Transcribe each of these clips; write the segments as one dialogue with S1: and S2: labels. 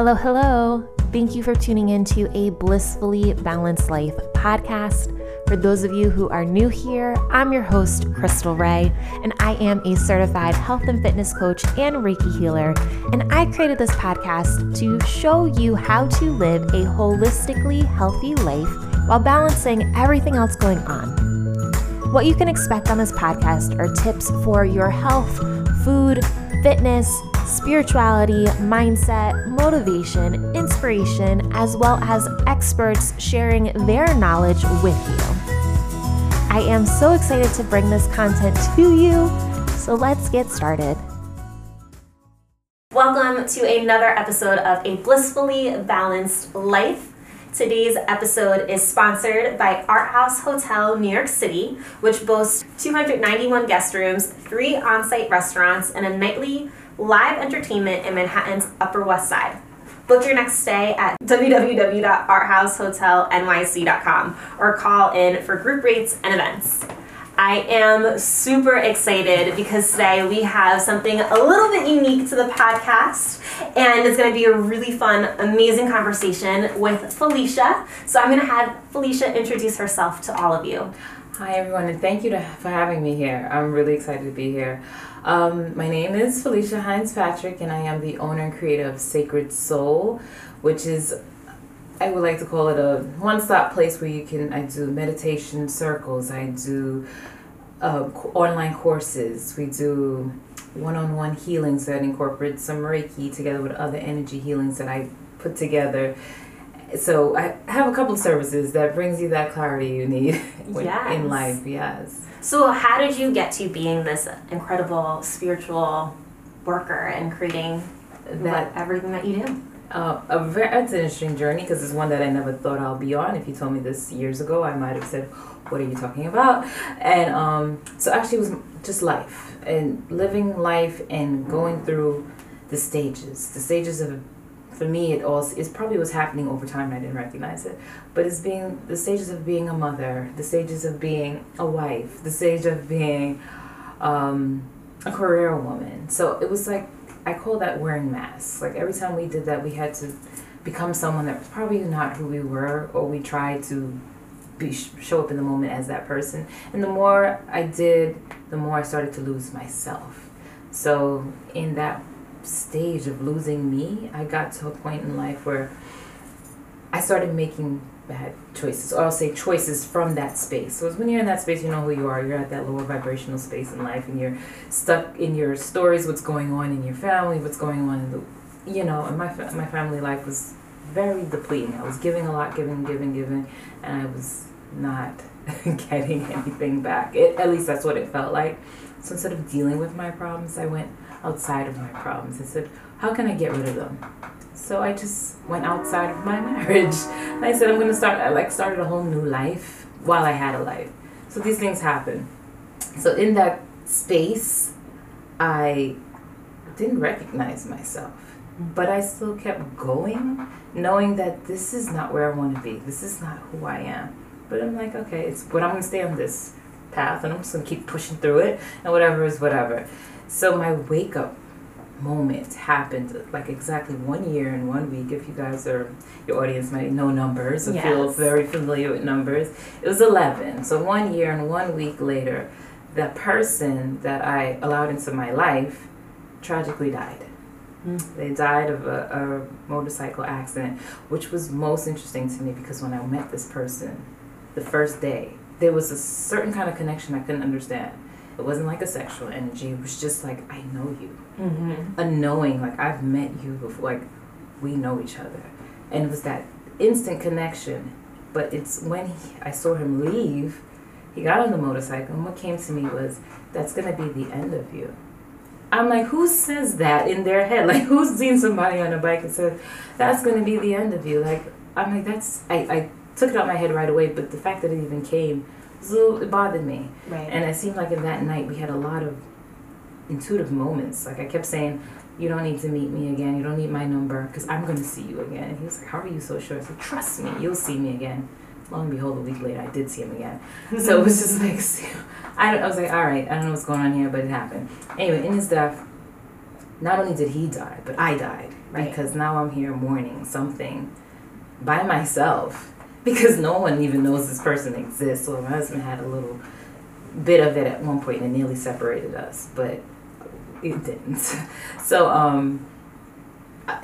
S1: Hello, hello. Thank you for tuning in to a Blissfully Balanced Life podcast. For those of you who are new here, I'm your host, Crystal Ray, and I am a certified health and fitness coach and Reiki healer. And I created this podcast to show you how to live a holistically healthy life while balancing everything else going on. What you can expect on this podcast are tips for your health, food, fitness, spirituality, mindset, motivation, inspiration, as well as experts sharing their knowledge with you. I am so excited to bring this content to you, so let's get started. Welcome to another episode of A Blissfully Balanced Life. Today's episode is sponsored by Art House Hotel New York City, which boasts 291 guest rooms, three on site restaurants, and a nightly live entertainment in Manhattan's Upper West Side. Book your next stay at www.arthousehotelnyc.com or call in for group rates and events. I am super excited because today we have something a little bit unique to the podcast, and it's going to be a really fun, amazing conversation with Felicia. So I'm going to have Felicia introduce herself to all of you.
S2: Hi, everyone, and thank you to, for having me here. I'm really excited to be here. Um, my name is Felicia Hinds-Patrick, and I am the owner and creator of Sākred Soul, which is I would like to call it a one-stop place where you can. I do meditation circles. I do uh, online courses. We do one-on-one healings that incorporate some Reiki together with other energy healings that I put together. So I have a couple of services that brings you that clarity you need yes. in life. Yes.
S1: So how did you get to being this incredible spiritual worker and creating that everything that you do?
S2: Uh, a very, it's an interesting journey because it's one that I never thought I'll be on. If you told me this years ago, I might have said, "What are you talking about?" And um, so actually, it was just life and living life and going through the stages, the stages of. For me, it all it probably was happening over time, and I didn't recognize it. But it's being the stages of being a mother, the stages of being a wife, the stage of being um, a career woman. So it was like I call that wearing masks. Like every time we did that, we had to become someone that was probably not who we were, or we tried to be show up in the moment as that person. And the more I did, the more I started to lose myself. So in that stage of losing me, I got to a point in life where I started making bad choices, or I'll say choices from that space. So it's when you're in that space, you know who you are. You're at that lower vibrational space in life, and you're stuck in your stories, what's going on in your family, what's going on in the, you know. And my my family life was very depleting. I was giving a lot, giving, giving, giving, and I was not getting anything back. It, at least that's what it felt like. So instead of dealing with my problems, I went outside of my problems. I said, how can I get rid of them? So I just went outside of my marriage. And I said, I'm going to start, I like started a whole new life while I had a life. So these things happen. So in that space, I didn't recognize myself, but I still kept going, knowing that this is not where I want to be. This is not who I am. But I'm like, okay, it's what I'm gonna stay on this path, and I'm just gonna keep pushing through it, and whatever is whatever. So my wake up moment happened like exactly one year and one week. If you guys are, your audience might know numbers or yes. feel very familiar with numbers. It was 11. So one year and one week later, the person that I allowed into my life tragically died. Mm. They died of a, a motorcycle accident, which was most interesting to me because when I met this person the first day, there was a certain kind of connection I couldn't understand it wasn't like a sexual energy. It was just like I know you, mm-hmm. a knowing. Like I've met you before. Like we know each other, and it was that instant connection. But it's when he, I saw him leave, he got on the motorcycle, and what came to me was, "That's gonna be the end of you." I'm like, who says that in their head? Like, who's seen somebody on a bike and said, "That's gonna be the end of you"? Like, I'm like, that's I, I took it out my head right away. But the fact that it even came so it bothered me. Right. And it seemed like in that night we had a lot of intuitive moments. Like I kept saying, you don't need to meet me again. You don't need my number because I'm going to see you again. And he was like, how are you so sure? I said, trust me, you'll see me again. Long and behold, a week later, I did see him again. so it was just like, I, I was like, all right, I don't know what's going on here, but it happened. Anyway, in his death, not only did he die, but I died. right. because now I'm here mourning something by myself because no one even knows this person exists. So my husband had a little bit of it at one point and it nearly separated us, but it didn't. So um,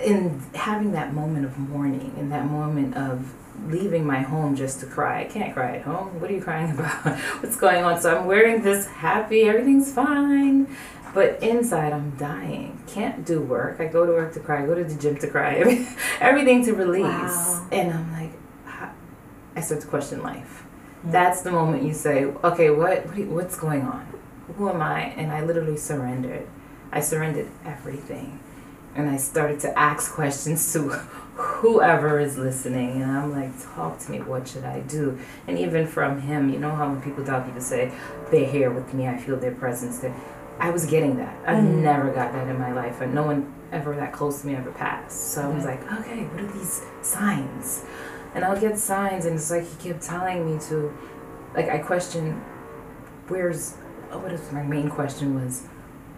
S2: in having that moment of mourning, in that moment of leaving my home just to cry. I can't cry at home. What are you crying about? What's going on? So I'm wearing this happy, everything's fine. But inside, I'm dying. Can't do work. I go to work to cry. I go to the gym to cry. Everything to release. Wow. And I'm I start to question life. Mm-hmm. That's the moment you say, okay, what, what what's going on? Who am I? And I literally surrendered. I surrendered everything. And I started to ask questions to whoever is listening. And I'm like, talk to me. What should I do? And even from him, you know how when people talk, people say, they're here with me. I feel their presence there. I was getting that. I've mm. never got that in my life. And no one ever that close to me ever passed. So I was like, okay, what are these signs? And I'll get signs, and it's like he kept telling me to, like, I question, where's, oh, what is my main question was,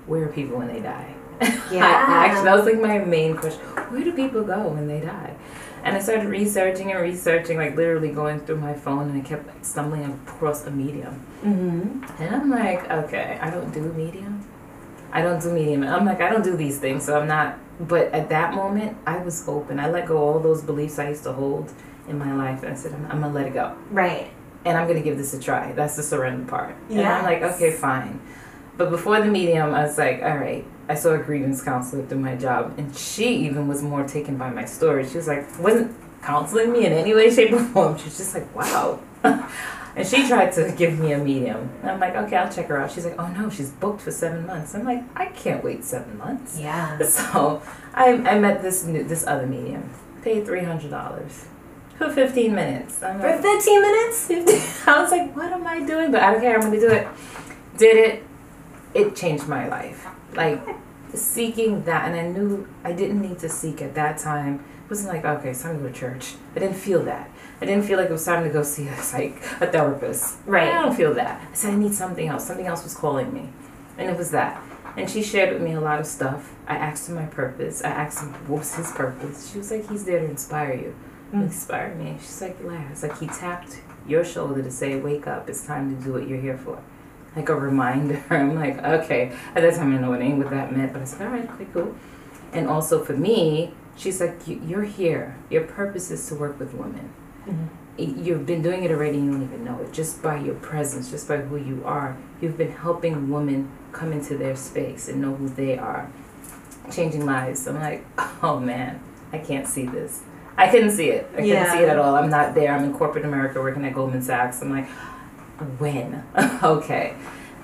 S2: where are people when they die? Yeah. Actually, that was like my main question. Where do people go when they die? And I started researching and researching, like literally going through my phone, and I kept like, stumbling across a medium. Mm-hmm. And I'm like, okay, I don't do medium. I don't do medium. I'm like, I don't do these things, so I'm not. But at that moment, I was open. I let go all those beliefs I used to hold in my life, and I said, I'm, I'm gonna let it go.
S1: Right.
S2: And I'm gonna give this a try. That's the surrender part. Yeah. And I'm like, okay, fine. But before the medium, I was like, all right. I saw a grievance counselor through my job, and she even was more taken by my story. She was like, wasn't counseling me in any way, shape, or form. She was just like, wow. and she tried to give me a medium. And I'm like, okay, I'll check her out. She's like, oh no, she's booked for seven months. I'm like, I can't wait seven months.
S1: Yeah.
S2: So I, I met this new, this other medium, paid three hundred dollars for 15 minutes.
S1: I'm for like, 15 minutes?
S2: I was like, what am I doing? But I don't care, I'm gonna do it. Did it. It changed my life. Like, seeking that, and I knew I didn't need to seek at that time. It wasn't like, okay, it's time to go to church. I didn't feel that. I didn't feel like it was time to go see a psych, a therapist.
S1: Right.
S2: I don't feel that. I said, I need something else. Something else was calling me. And it was that. And she shared with me a lot of stuff. I asked her my purpose. I asked him, what was his purpose? She was like, he's there to inspire you mm. inspired me. She's like, Laz, like he tapped your shoulder to say, wake up, it's time to do what you're here for. Like a reminder. I'm like, okay. At that time, I didn't know what, what that meant, but I said, all right, okay, cool. And also for me, she's like, you're here. Your purpose is to work with women. Mm-hmm. You've been doing it already, you don't even know it. Just by your presence, just by who you are, you've been helping women come into their space and know who they are, changing lives. I'm like, oh man, I can't see this. I couldn't see it. I couldn't see it at all. I'm not there. I'm in corporate America working at Goldman Sachs. I'm like, when? okay.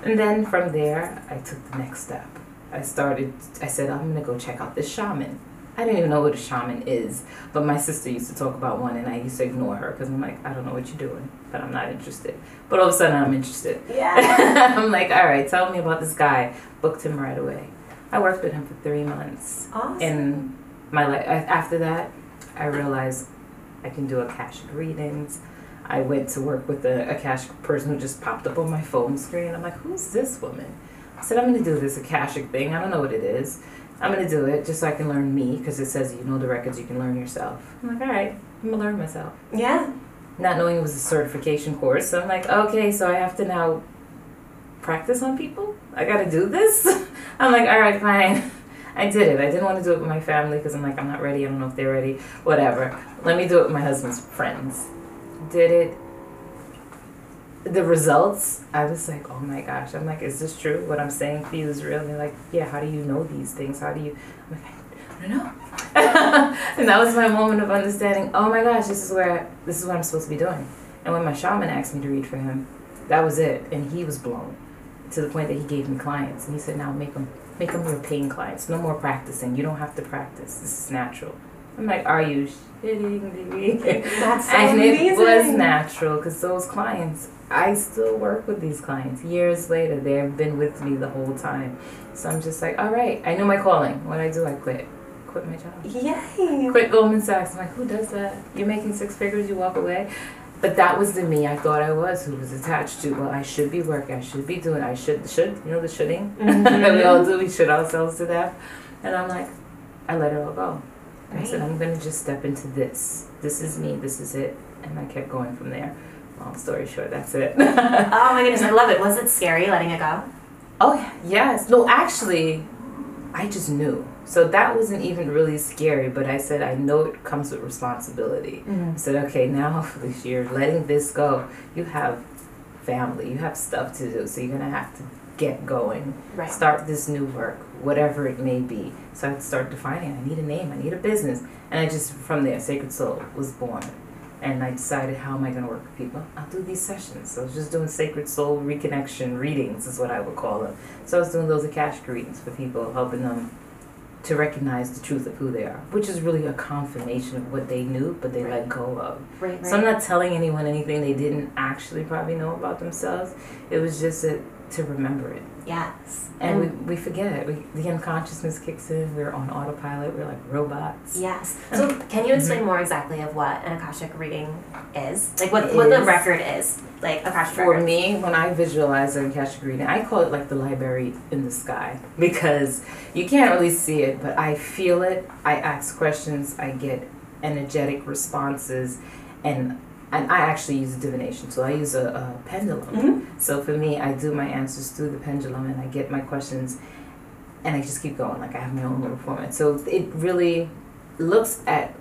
S2: And then from there, I took the next step. I started, I said, I'm going to go check out this shaman. I didn't even know what a shaman is, but my sister used to talk about one, and I used to ignore her because I'm like, I don't know what you're doing, but I'm not interested. But all of a sudden, I'm interested.
S1: Yeah.
S2: I'm like, all right, tell me about this guy. Booked him right away. I worked with him for three months.
S1: Awesome.
S2: And my life after that, I realized I can do Akashic readings. I went to work with a Akashic person who just popped up on my phone screen. I'm like, who's this woman? I said, I'm going to do this Akashic thing. I don't know what it is. I'm going to do it just so I can learn me because it says you know the records, you can learn yourself. I'm like, all right, I'm going to learn myself.
S1: Yeah.
S2: Not knowing it was a certification course. So I'm like, okay, so I have to now practice on people? I got to do this? I'm like, all right, fine. I did it. I didn't want to do it with my family because I'm like, I'm not ready. I don't know if they're ready. Whatever. Let me do it with my husband's friends. Did it. The results, I was like, oh my gosh. I'm like, is this true? What I'm saying for you is real? And they're like, yeah, how do you know these things? How do you. I'm like, I don't know. and that was my moment of understanding, oh my gosh, this is where, this is what I'm supposed to be doing. And when my shaman asked me to read for him, that was it. And he was blown to the point that he gave me clients. And he said, now make them Make them your paying clients. No more practicing. You don't have to practice. This is natural. I'm like, are you shitting me?
S1: That's so
S2: and
S1: amazing.
S2: it was natural because those clients, I still work with these clients years later. They have been with me the whole time. So I'm just like, all right, I know my calling. What I do, I quit. Quit my job.
S1: Yay!
S2: Quit Goldman Sachs. I'm like, who does that? You're making six figures, you walk away. But that was the me I thought I was, who was attached to. Well, I should be working. I should be doing. I should should you know the shoulding mm-hmm. that we all do. We should ourselves to death. And I'm like, I let it all go. Right. I said, I'm going to just step into this. This is me. This is it. And I kept going from there. Long story short, that's it.
S1: oh my goodness, I love it. Was it scary letting it go?
S2: Oh, yes. No, actually, I just knew. So that wasn't even really scary, but I said, I know it comes with responsibility. Mm-hmm. I said, okay, now this year, letting this go, you have family, you have stuff to do, so you're going to have to get going, right. start this new work, whatever it may be. So I start defining, I need a name, I need a business. And I just, from there, Sākred Soul was born. And I decided, how am I going to work with people? I'll do these sessions. So I was just doing Sākred Soul Reconnection readings, is what I would call them. So I was doing those Akashic readings for people, helping them to recognize the truth of who they are, which is really a confirmation of what they knew, but they right. let go of. Right, right. So I'm not telling anyone anything they didn't actually probably know about themselves. It was just that to remember it.
S1: Yes.
S2: And, and we, we forget. We, the unconsciousness kicks in. We're on autopilot. We're like robots.
S1: Yes. So can you explain mm-hmm. more exactly of what an Akashic reading is? Like what, what the record is? Like Akashic
S2: For records. me, when I visualize an Akashic reading, I call it like the library in the sky because you can't really see it, but I feel it. I ask questions. I get energetic responses and and I actually use a divination so I use a, a pendulum. Mm-hmm. So for me, I do my answers through the pendulum, and I get my questions, and I just keep going. Like I have my own little format. So it really looks at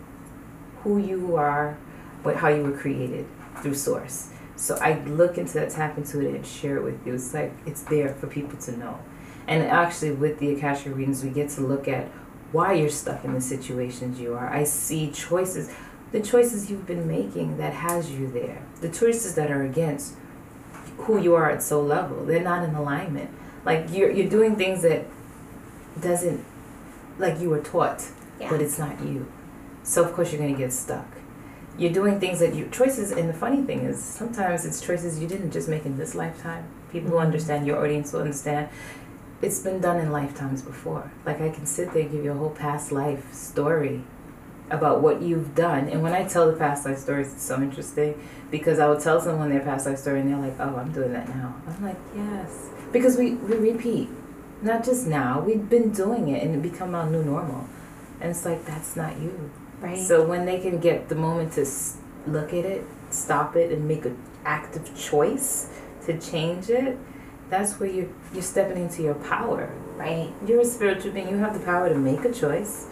S2: who you are, what how you were created through Source. So I look into that, tap into it, and share it with you. It's like it's there for people to know. And actually, with the Akashic readings, we get to look at why you're stuck in the situations you are. I see choices the choices you've been making that has you there, the choices that are against who you are at soul level, they're not in alignment. Like you're you're doing things that doesn't like you were taught, yeah. but it's not you. So of course you're gonna get stuck. You're doing things that you choices, and the funny thing is sometimes it's choices you didn't just make in this lifetime. People who mm-hmm. understand your audience will understand it's been done in lifetimes before. Like I can sit there and give you a whole past life story about what you've done. And when I tell the past life stories, it's so interesting because I will tell someone their past life story and they're like, oh, I'm doing that now. I'm like, yes. Because we, we repeat, not just now, we've been doing it and it become our new normal. And it's like, that's not you.
S1: Right.
S2: So when they can get the moment to look at it, stop it, and make an active choice to change it, that's where you're, you're stepping into your power.
S1: Right.
S2: You're a spiritual being. You have the power to make a choice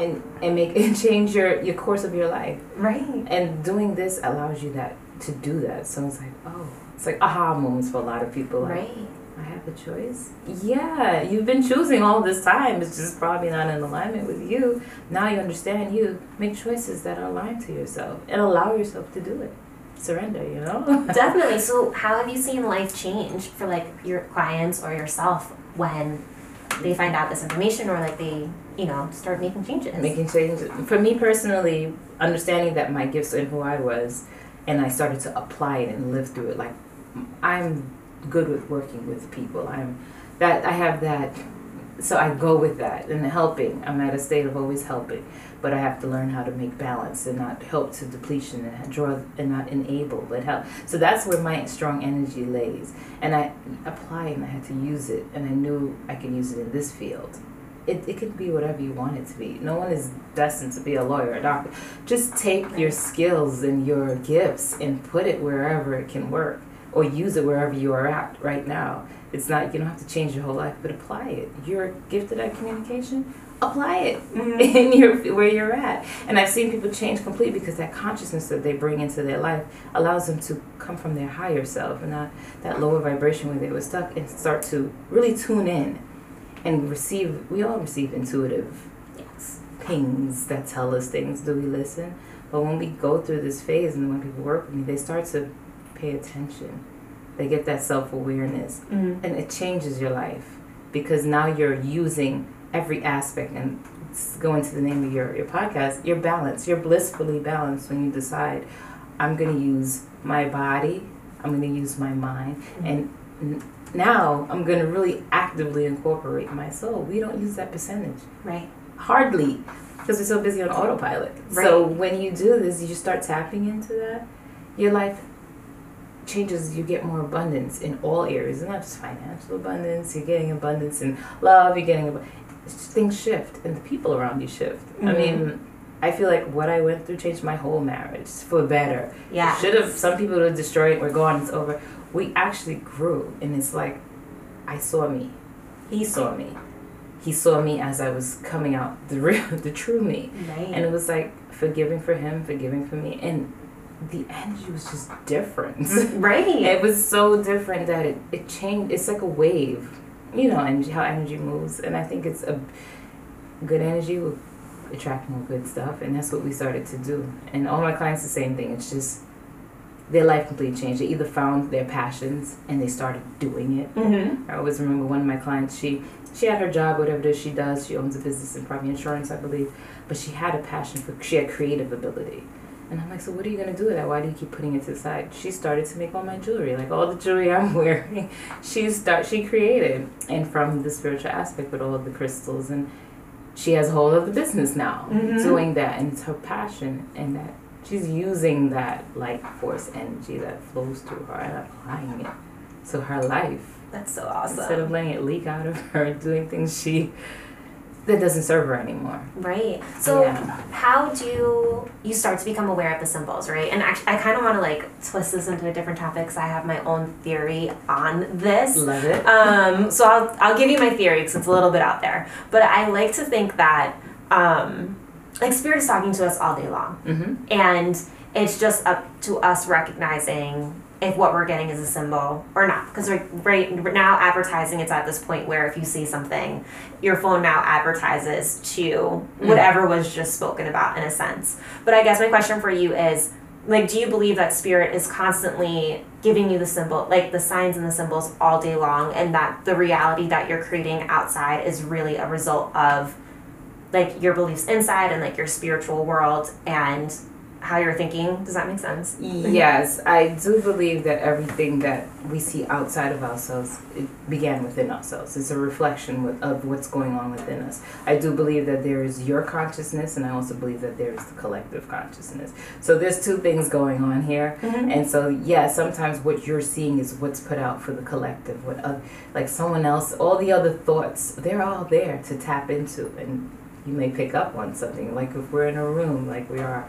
S2: and and make and change your your course of your life.
S1: Right.
S2: And doing this allows you that to do that. So it's like, oh, it's like aha moments for a lot of people. Like,
S1: right.
S2: I have a choice. Yeah, you've been choosing all this time. It's just probably not in alignment with you. Now you understand you. Make choices that are aligned to yourself and allow yourself to do it. Surrender, you know?
S1: Definitely. So, how have you seen life change for like your clients or yourself when they find out this information or like they you know start making changes
S2: making changes for me personally understanding that my gifts and who i was and i started to apply it and live through it like i'm good with working with people i'm that i have that so i go with that and helping i'm at a state of always helping but I have to learn how to make balance and not help to depletion and draw and not enable but help. So that's where my strong energy lays. And I applied and I had to use it and I knew I could use it in this field. It, it could be whatever you want it to be. No one is destined to be a lawyer, a doctor. Just take your skills and your gifts and put it wherever it can work or use it wherever you are at right now. It's not, you don't have to change your whole life, but apply it. You're gifted at communication apply it mm-hmm. in your where you're at. And I've seen people change completely because that consciousness that they bring into their life allows them to come from their higher self and not that lower vibration where they were stuck and start to really tune in and receive. We all receive intuitive yes. pings that tell us things. Do we listen? But when we go through this phase and when people work with me, they start to pay attention. They get that self awareness, mm-hmm. and it changes your life because now you're using every aspect and going to the name of your, your podcast, you're balanced. You're blissfully balanced when you decide, I'm going to use my body, I'm going to use my mind, mm-hmm. and now I'm going to really actively incorporate my soul. We don't use that percentage.
S1: Right.
S2: Hardly, because we're so busy on autopilot. Right. So when you do this, you start tapping into that, your life changes you get more abundance in all areas and not just financial abundance you're getting abundance in love you're getting things shift and the people around you shift. I
S1: Mhm.
S2: mean, I feel like what I went through changed my whole marriage for better.
S1: Yeah.
S2: Should have some people would destroy it. We're gone. It's over. We actually grew, and it's like I saw me. He saw me. He saw me as I was coming out the real, the true me,
S1: Right.
S2: and it was like forgiving for him, forgiving for me, and the energy was just different.
S1: Mm, right.
S2: it was so different that it, it changed. It's like a wave, you know, and how energy moves, and I think it's a good energy will attract more good stuff, and that's what we started to do. And all my clients, the same thing. It's just their life completely changed. They either found their passions and they started doing it.
S1: Mm-hmm.
S2: I always remember one of my clients. She she had her job, whatever it is she does. She owns a business in property insurance, I believe. But she had a passion for. She had creative ability. And I'm like, so what are you gonna do with that? Why do you keep putting it to the side? She started to make all my jewelry, like all the jewelry I'm wearing. She start she created, and from the spiritual aspect with all of the crystals, and she has a whole other business now
S1: Mhm.
S2: doing that, and it's her passion, and that she's using that life force energy that flows through her and applying it to her life
S1: That's so awesome.
S2: instead of letting it leak out of her doing things she that doesn't serve her anymore.
S1: Right. So
S2: Yeah.
S1: how do you start to become aware of the symbols, right? And actually, I kind of want to like twist this into a different topic because I have my own theory on this.
S2: Love it.
S1: Um, so I'll, I'll give you my theory because it's a little bit out there. But I like to think that, um, like, Spirit is talking to us all day long.
S2: hmm
S1: And it's just up to us recognizing if what we're getting is a symbol or not. Because right, right now, advertising it's at this point where if you see something, your phone now advertises to whatever was just spoken about in a sense. But I guess my question for you is like, do you believe that spirit is constantly giving you the symbol, like the signs and the symbols all day long, and that the reality that you're creating outside is really a result of like your beliefs inside and like your spiritual world and how you're thinking. Does that make sense?
S2: Yes, I do believe that everything that we see outside of ourselves it began within ourselves. It's a reflection with, of what's going on within us. I do believe that there is your consciousness, and I also believe that there is the collective consciousness. So there's two things going on here.
S1: Mhm.
S2: And so, yeah, sometimes what you're seeing is what's put out for the collective. What, uh, like someone else, all the other thoughts, they're all there to tap into, and you may pick up on something. Like if we're in a room, like we are,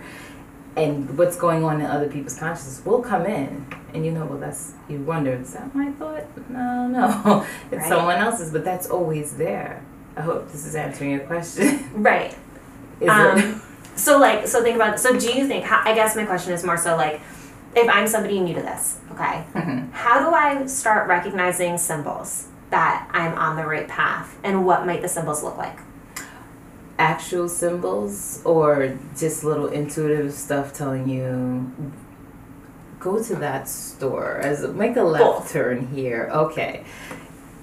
S2: and what's going on in other people's consciousness will come in, and you know, well, that's you wonder, is that my thought? No, no, it's
S1: Right.
S2: someone else's, but that's always there. I hope this is answering your question.
S1: Right.
S2: is it?
S1: Um, so like, so think about. So do you think? How, I guess my question is more so like, if I'm somebody new to this, okay,
S2: Mhm.
S1: how do I start recognizing symbols that I'm on the right path, and what might the symbols look like?
S2: Actual symbols or just little intuitive stuff telling you go to that store as make a left
S1: Both.
S2: turn here okay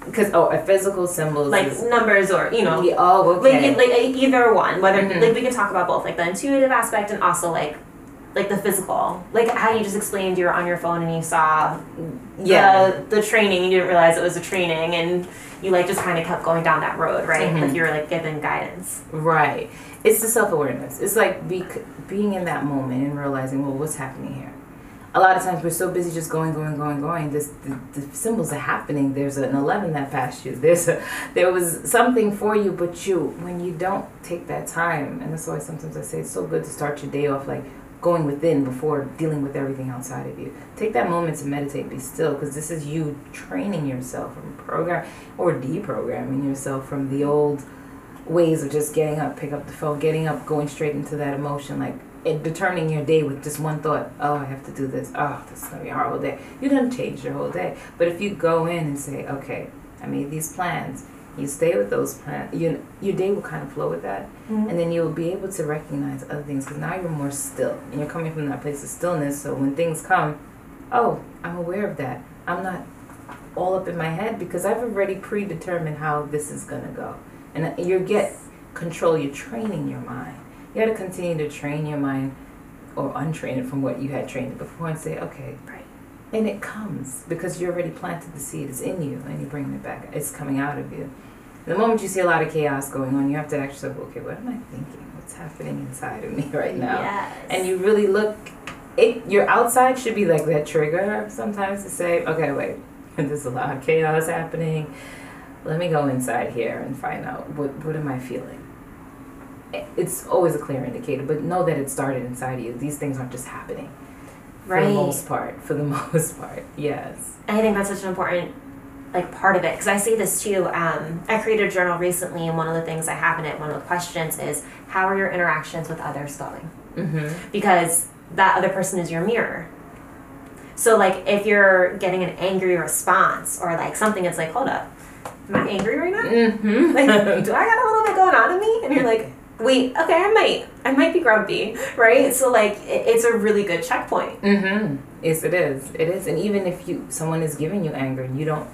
S2: because oh a physical symbols
S1: Like
S2: is,
S1: numbers or you know,
S2: Yeah, oh
S1: like
S2: okay
S1: like e- either one. Whether
S2: Mhm.
S1: like we can talk about both, like the intuitive aspect and also like like the physical, like how you just explained you were on your phone and you saw
S2: yeah.
S1: the, the training you didn't realize it was a training and you like just kind of kept going down that road right?
S2: Mhm.
S1: like you were like given guidance.
S2: Right. It's the self-awareness. It's like be, being in that moment and realizing well what's happening here? A lot of times we're so busy just going going going going. This the, the symbols are happening. There's an 11 that passed you. There's a there was something for you but you when you don't take that time and that's why sometimes i say it's so good to start your day off like going within before dealing with everything outside of you. Take that moment to meditate be still because this is you training yourself from program or deprogramming yourself from the old ways of just getting up pick up the phone getting up going straight into that emotion like and determining your day with just one thought oh i have to do this. Oh this is to be a horrible day. You don't change your whole day. But if you go in and say okay i made these plans you stay with those plans you, your day will kind of flow with that.
S1: Mm-hmm.
S2: and then you'll be able to recognize other things because now you're more still and you're coming from that place of stillness. So when things come oh i'm aware of that. I'm not all up in my head because i've already predetermined how this is going to go. And you get control you're training your mind. You got to continue to train your mind or untrain it from what you had trained it before and say okay.
S1: Right.
S2: and it comes because you already planted the seed it's in you and you're bringing it back it's coming out of you the moment you see a lot of chaos going on, you have to actually say, okay, what am I thinking? What's happening inside of me right now?
S1: yes.
S2: And you really look, it. your outside should be like that trigger sometimes to say, okay, wait, there's a lot of chaos happening. let me go inside here and find out what what am I feeling. It's always a clear indicator, but know that it started inside of you. These things aren't just happening.
S1: Right.
S2: For the most part. For the most part, yes.
S1: I think that's such an important like part of it because I see this too. Um, I created a journal recently, and one of the things I have in it, one of the questions is, how are your interactions with others going?
S2: Mm-hmm.
S1: Because that other person is your mirror. So like if you're getting an angry response or like something, it's like, hold up, am I angry right now?
S2: Mm-hmm.
S1: Like, do I got a little bit going on in me? And you're like, wait, okay, I might, I might be grumpy, right? So like, it, it's a really good checkpoint.
S2: Mm-hmm. Yes, it is. It is. And even if you someone is giving you anger and you don't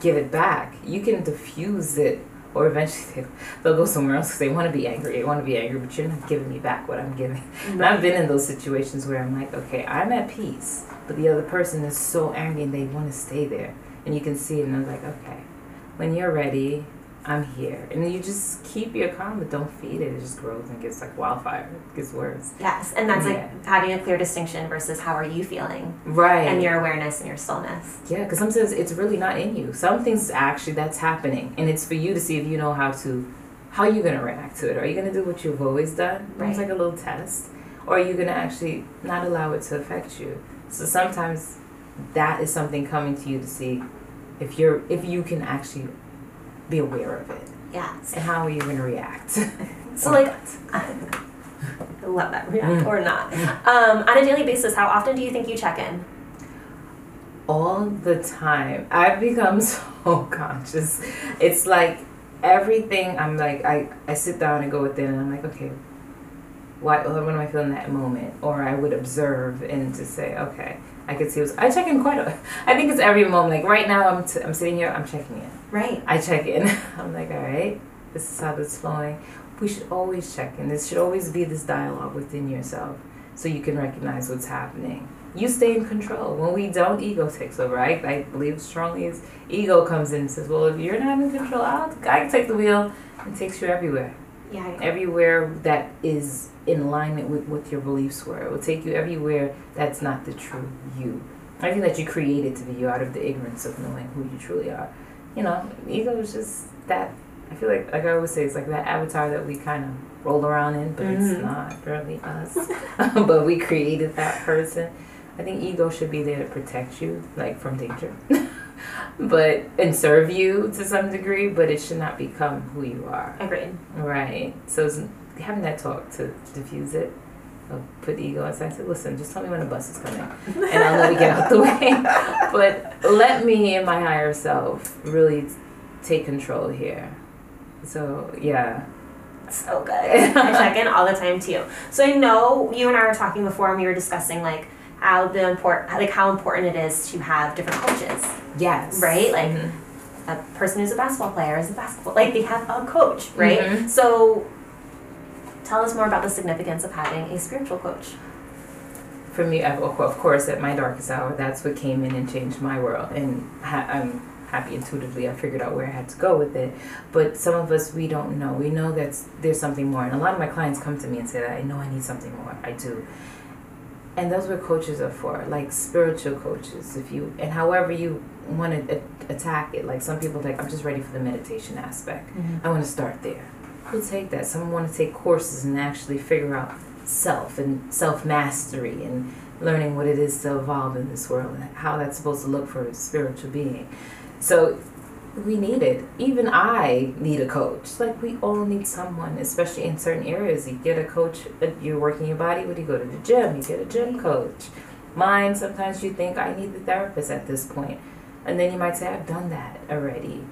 S2: give it back, you can diffuse it, or eventually they, they'll go somewhere else because they want to be angry. They want to be angry, but you're not giving me back what I'm giving. And I've been in those situations where I'm like, okay, I'm at peace, but the other person is so angry and they want to stay there, and you can see it. And I'm like, okay, when you're ready, I'm here. And you just keep your calm, but don't feed it. It just grows and gets like wildfire. It gets worse.
S1: Yes, and that's
S2: Yeah.
S1: like having a clear distinction versus how are you feeling
S2: Right.
S1: and your awareness and your stillness.
S2: Yeah, because sometimes it's really not in you. Some things actually that's happening, and it's for you to see if you know how to, how are you're gonna react to it. Are you gonna do what you've always done?
S1: Right.
S2: It's like a little test, or are you gonna actually not allow it to affect you? So sometimes that is something coming to you to see if you're if you can actually be aware of it,
S1: yeah.
S2: and how are you gonna react?
S1: So
S2: Or
S1: like. I love that react
S2: Mm.
S1: or not. Um, on a daily basis, how often do you think you check in?
S2: all the time. I've become so conscious. It's like everything. I'm like I I sit down and go within, and I'm like, okay, what what am I feeling in that moment? Or I would observe and to say, okay, I could see. What's, I check in quite. A, I think it's every moment. Like right now, I'm t- I'm sitting here. I'm checking in.
S1: Right.
S2: I check in. I'm like, all right, this is how this is flowing. We should always check in. This should always be this dialogue within yourself so you can recognize what's happening. You stay in control. When we don't, ego takes over. I, I believe strongly is ego comes in and says, well, if you're not in control, I'll, I can take the wheel and takes you everywhere.
S1: Yeah.
S2: Everywhere that is in alignment with what your beliefs were. It will take you everywhere that's not the true you. I think that you created to be you out of the ignorance of knowing who you truly are. You know, ego is just that. I feel like, like I always say, it's like that avatar that we kind of roll around in, but
S1: Mhm.
S2: it's not really us. but we created that person. I think ego should be there to protect you, like from danger, but and serve you to some degree. But it should not become who you are.
S1: Agreed.
S2: Right. So it's having that talk to diffuse it, I'll put the ego aside. Say, listen, just tell me when the bus is coming, and I'll let it get out the way. But let me and my higher self really take control here. So yeah.
S1: So good. I check in all the time too. So I know you and I were talking before, and we were discussing like how the important, like how important it is to have different coaches.
S2: Yes.
S1: Right? Like,
S2: Mhm.
S1: A person who's a basketball player is a basketball, like they have a coach, right?
S2: Mhm.
S1: So tell us more about the significance of having a spiritual coach.
S2: for me, of of course, at my darkest hour, that's what came in and changed my world. And I'm happy intuitively I figured out where I had to go with it. But some of us, we don't know. We know that there's something more. And a lot of my clients come to me and say that I know I need something more. I do. And those what coaches are for, like spiritual coaches. If you and however you want to attack it, like some people like I'm just ready for the meditation aspect. Mm-hmm. I want to start there. We'll take that. Some want to take courses and actually figure out self and self mastery and learning what it is to evolve in this world and how that's supposed to look for a spiritual being. So we need it. Even I need a coach. Like we all need someone, especially in certain areas. You get a coach. You're working your body. When you go to the gym, you get a gym coach. Mine. Sometimes you think I need the therapist at this point, and then you might say I've done that already.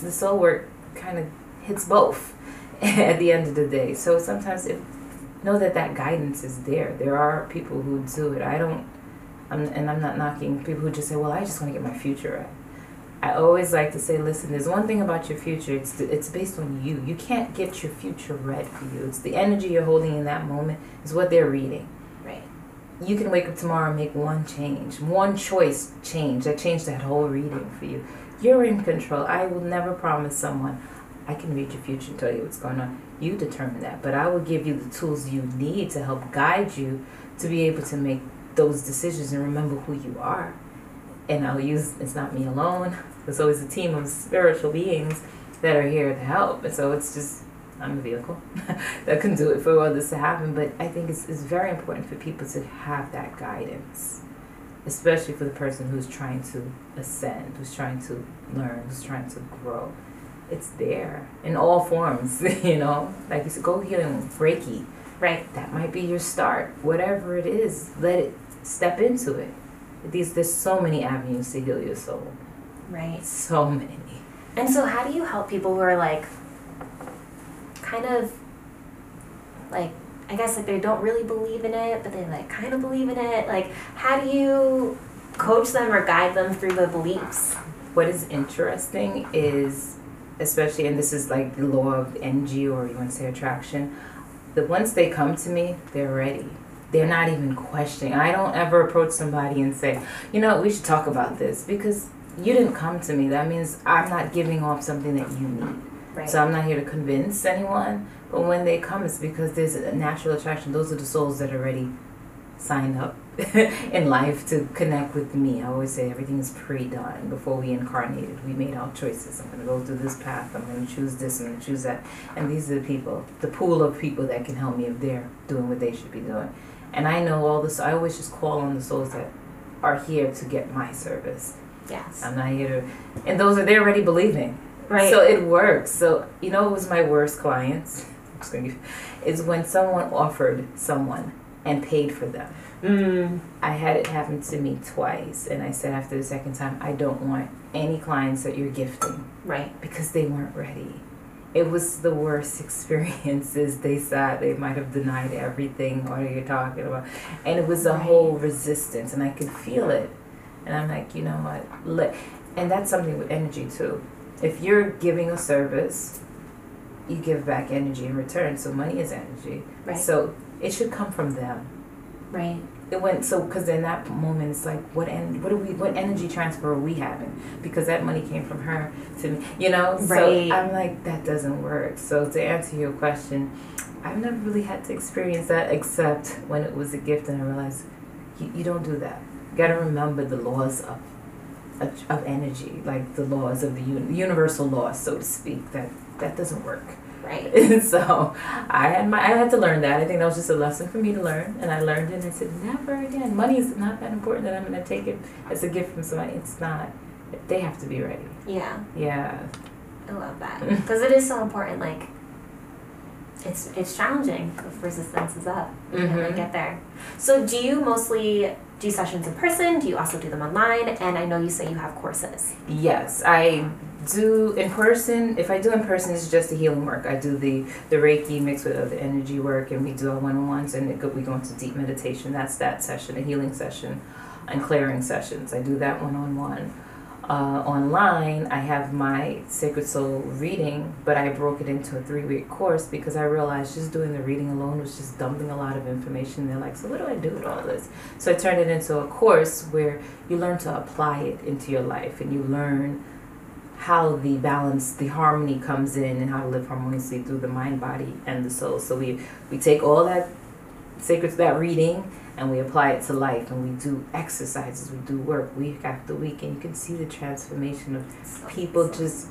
S2: The soul work kind of hits both at the end of the day. So sometimes if know that that guidance is there. There are people who do it. I don't, I'm, and I'm not knocking people who just say, "Well, I just want to get my future right." I always like to say, "Listen, there's one thing about your future. It's it's based on you. You can't get your future read for you. It's the energy you're holding in that moment is what they're reading.
S1: Right.
S2: You can wake up tomorrow and make one change, one choice change that changed that whole reading for you. You're in control. I will never promise someone I can read your future and tell you what's going on. You determine that. But I will give you the tools you need to help guide you to be able to make those decisions and remember who you are. and I'll use it's not me alone. There's always a team of spiritual beings that are here to help. And so it's just I'm a vehicle that can do it for all this to happen. But I think it's, it's very important for people to have that guidance, especially for the person who's trying to ascend, who's trying to learn, who's trying to grow. It's there in all forms, you know. Like you said, go healing Reiki.
S1: Right.
S2: That might be your start. Whatever it is, let it step into it. These there's so many avenues to heal your soul.
S1: Right.
S2: So many.
S1: And so how do you help people who are like kind of like I guess like they don't really believe in it, but they like kind of believe in it. Like, how do you coach them or guide them through the beliefs?
S2: What is interesting is, especially, and this is like the law of energy or you want to say attraction, that once they come to me, they're ready. They're not even questioning. I don't ever approach somebody and say, you know, we should talk about this because you didn't come to me. That means I'm not giving off something that you need.
S1: Right.
S2: So I'm not here to convince anyone. But when they come, it's because there's a natural attraction. Those are the souls that are already signed up in life to connect with me. I always say everything is pre-done before we incarnated. We made our choices. I'm going to go through this path. I'm going to choose this. I'm going to choose that. And these are the people, the pool of people that can help me if they're doing what they should be doing. And I know all this. I always just call on the souls that are here to get my service.
S1: yes.
S2: I'm not here to, and those are they're already believing.
S1: right.
S2: So it works. So you know, it was my worst clients. I'm just gonna is when someone offered someone and paid for them.
S1: Mm,
S2: I had it happen to me twice, and I said after the second time, I don't want any clients that you're gifting
S1: right.
S2: because they weren't ready. It was the worst experiences. They said they might have denied everything. What are you talking about? And it was a
S1: Right.
S2: whole resistance, and I could feel it. And I'm like, you know what? Let, and that's something with energy too. If you're giving a service, you give back energy in return. So money is energy.
S1: Right.
S2: So it should come from them.
S1: Right.
S2: It went so because in that moment it's like what en- what do we what energy transfer are we having? Because that money came from her to me you know?
S1: Right.
S2: so I'm like that doesn't work. So to answer your question I've never really had to experience that except when it was a gift and I realized you, you don't do that. You got to remember the laws of of of energy like the laws of the un- universal laws so to speak that that doesn't work
S1: Right.
S2: and so I had my I had to learn that. I think that was just a lesson for me to learn, and I learned it. and I said, never again. Money is not that important that I'm going to take it as a gift from somebody. It's not. They have to be ready.
S1: Yeah.
S2: Yeah.
S1: I love that because it is so important. Like, it's it's challenging if resistance is up and
S2: Mhm.
S1: then get there. So, do you mostly do sessions in person? Do you also do them online? And I know you say you have courses.
S2: Yes, I do in person. If I do in person, it's just the healing work. I do the the Reiki mixed with the energy work, and we do our one on ones, and it we go into deep meditation. That's that session, a healing session, and clearing sessions. I do that one on one. Uh, online, I have my Sākred Soul reading, but I broke it into a three week course because I realized just doing the reading alone was just dumping a lot of information. They're like, so what do I do with all this? So I turned it into a course where you learn to apply it into your life and you learn how the balance, the harmony comes in and how to live harmoniously through the mind, body, and the soul. So we, we take all that sacred, that reading, and we apply it to life and we do exercises, we do work week after week, and you can see the transformation of people just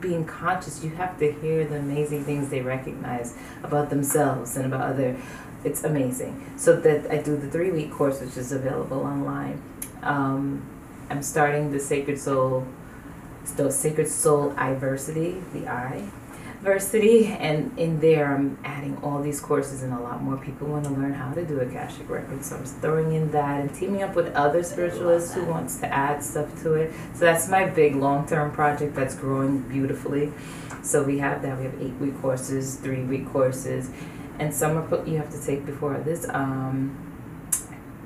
S2: being conscious. You have to hear the amazing things they recognize about themselves and about other. It's amazing. So that I do the three week course, which is available online. Um, I'm starting the Sākred Soul, the Sākred Soul Iversity, the I Versity, and in there I'm adding all these courses, and a lot more people want to learn how to do Akashic Records. So I'm throwing in that and teaming up with other spiritualists who wants to add stuff to it. So that's my big long term project that's growing beautifully. So we have that. We have eight week courses, three week courses, and some are put you have to take before this. Um,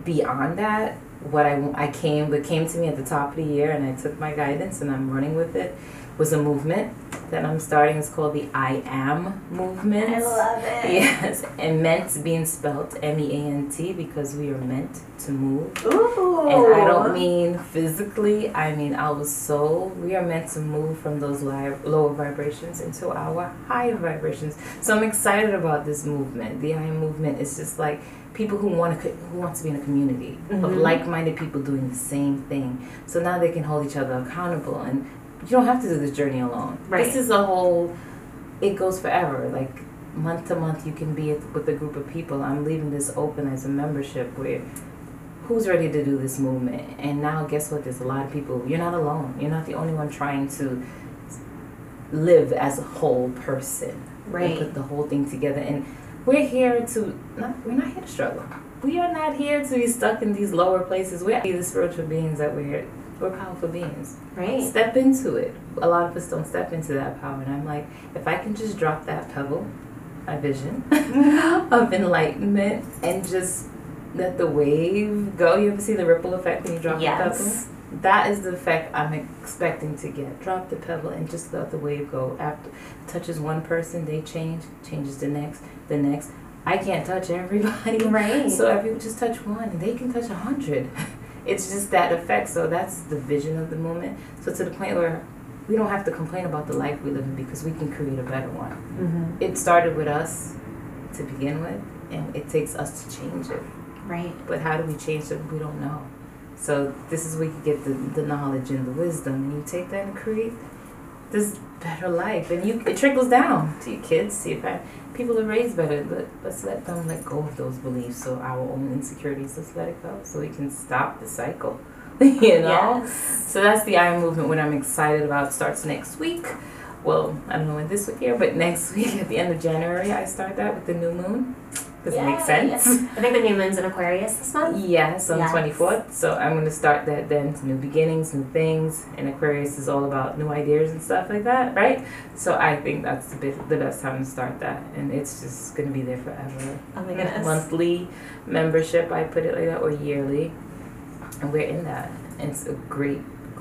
S2: beyond that, what I, I came what came to me at the top of the year, and I took my guidance and I'm running with it. was a movement that I'm starting. It's called the I Am movement.
S1: I love it.
S2: Yes, and meant being spelt M E A N T because we are meant to move.
S1: Ooh.
S2: And I don't mean physically, I mean our soul. We are meant to move from those lower vibrations into our higher vibrations. So I'm excited about this movement. The I Am movement is just like people who want to who want to be in a community of
S1: Mhm.
S2: like-minded people doing the same thing. So now they can hold each other accountable and you don't have to do this journey alone.
S1: Right.
S2: This is a whole it goes forever. Like month to month you can be with a group of people. I'm leaving this open as a membership where who's ready to do this movement? And now guess what? There's a lot of people. You're not alone. You're not the only one trying to live as a whole person. And
S1: Right.
S2: put the whole thing together. And we're here to not we're not here to struggle. We are not here to be stuck in these lower places. We're the spiritual beings that we're we're powerful beings.
S1: Right.
S2: Step into it. A lot of us don't step into that power. And I'm like, if I can just drop that pebble, my vision of enlightenment, and just let the wave go. You ever see the ripple effect when you drop
S1: Yes.
S2: the pebble? That is the effect I'm expecting to get. Drop the pebble and just let the wave go. After touches one person, they change, changes the next, the next. I can't touch everybody.
S1: Right.
S2: So if you just touch one, they can touch a hundred. It's just that effect. So that's the vision of the moment. So to the point where we don't have to complain about the life we live in because we can create a better one.
S1: Mm-hmm.
S2: It started with us to begin with, and it takes us to change it.
S1: Right.
S2: But how do we change it? We don't know. So this is where you get the, the knowledge and the wisdom, and you take that and create this better life. And you it trickles down to your kids, to your family. People are raised better, but let's let them let go of those beliefs. So our own insecurities, let's let it go, so we can stop the cycle. you know.
S1: Yes.
S2: So that's the I movement. What I'm excited about starts next week. Well, I don't know when this week here, but next week at the end of January, I start that with the new moon. Does it make sense?
S1: I think the new moon's in Aquarius this month.
S2: Yes, on
S1: Yes.
S2: the 24th. So I'm going to start that then. New beginnings, new things. And Aquarius is all about new ideas and stuff like that, right? So I think that's the, bit, the best time to start that. And it's just going to be there forever.
S1: Oh my goodness.
S2: Monthly membership, I put it like that, or yearly. And we're in that. And it's a great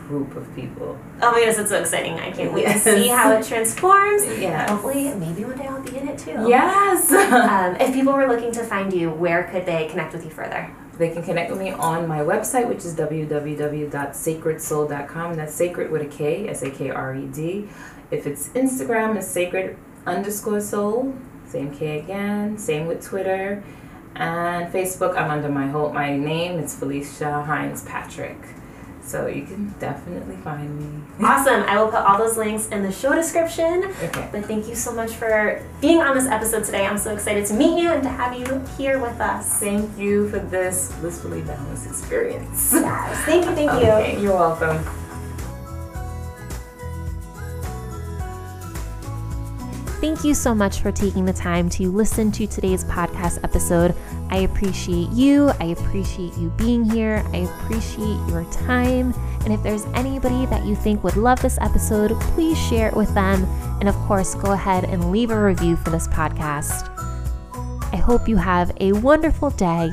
S2: group of people.
S1: Oh my goodness, it's so exciting. I can't wait
S2: Yes.
S1: to see how it transforms.
S2: Yeah.
S1: Hopefully, maybe one day I'll be in it too.
S2: Yes.
S1: Um, if people were looking to find you, where could they connect with you further?
S2: They can connect with me on my website, which is www.sakredsoul.com. That's sacred with a K, S A K R E D. If it's Instagram, it's sacred underscore soul, same K again. Same with Twitter. And Facebook, I'm under my whole my name. It's Felicia Hinds-Patrick. So you can definitely find me.
S1: Awesome. I will put all those links in the show description.
S2: Okay.
S1: But thank you so much for being on this episode today. I'm so excited to meet you and to have you here with us.
S2: Thank you for this blissfully balanced experience.
S1: Yes. Thank you. Thank you.
S2: Okay, you're welcome.
S3: Thank you so much for taking the time to listen to today's podcast episode. I appreciate you. I appreciate you being here. I appreciate your time. And if there's anybody that you think would love this episode, please share it with them. And of course, go ahead and leave a review for this podcast. I hope you have a wonderful day,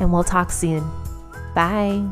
S3: and we'll talk soon. Bye.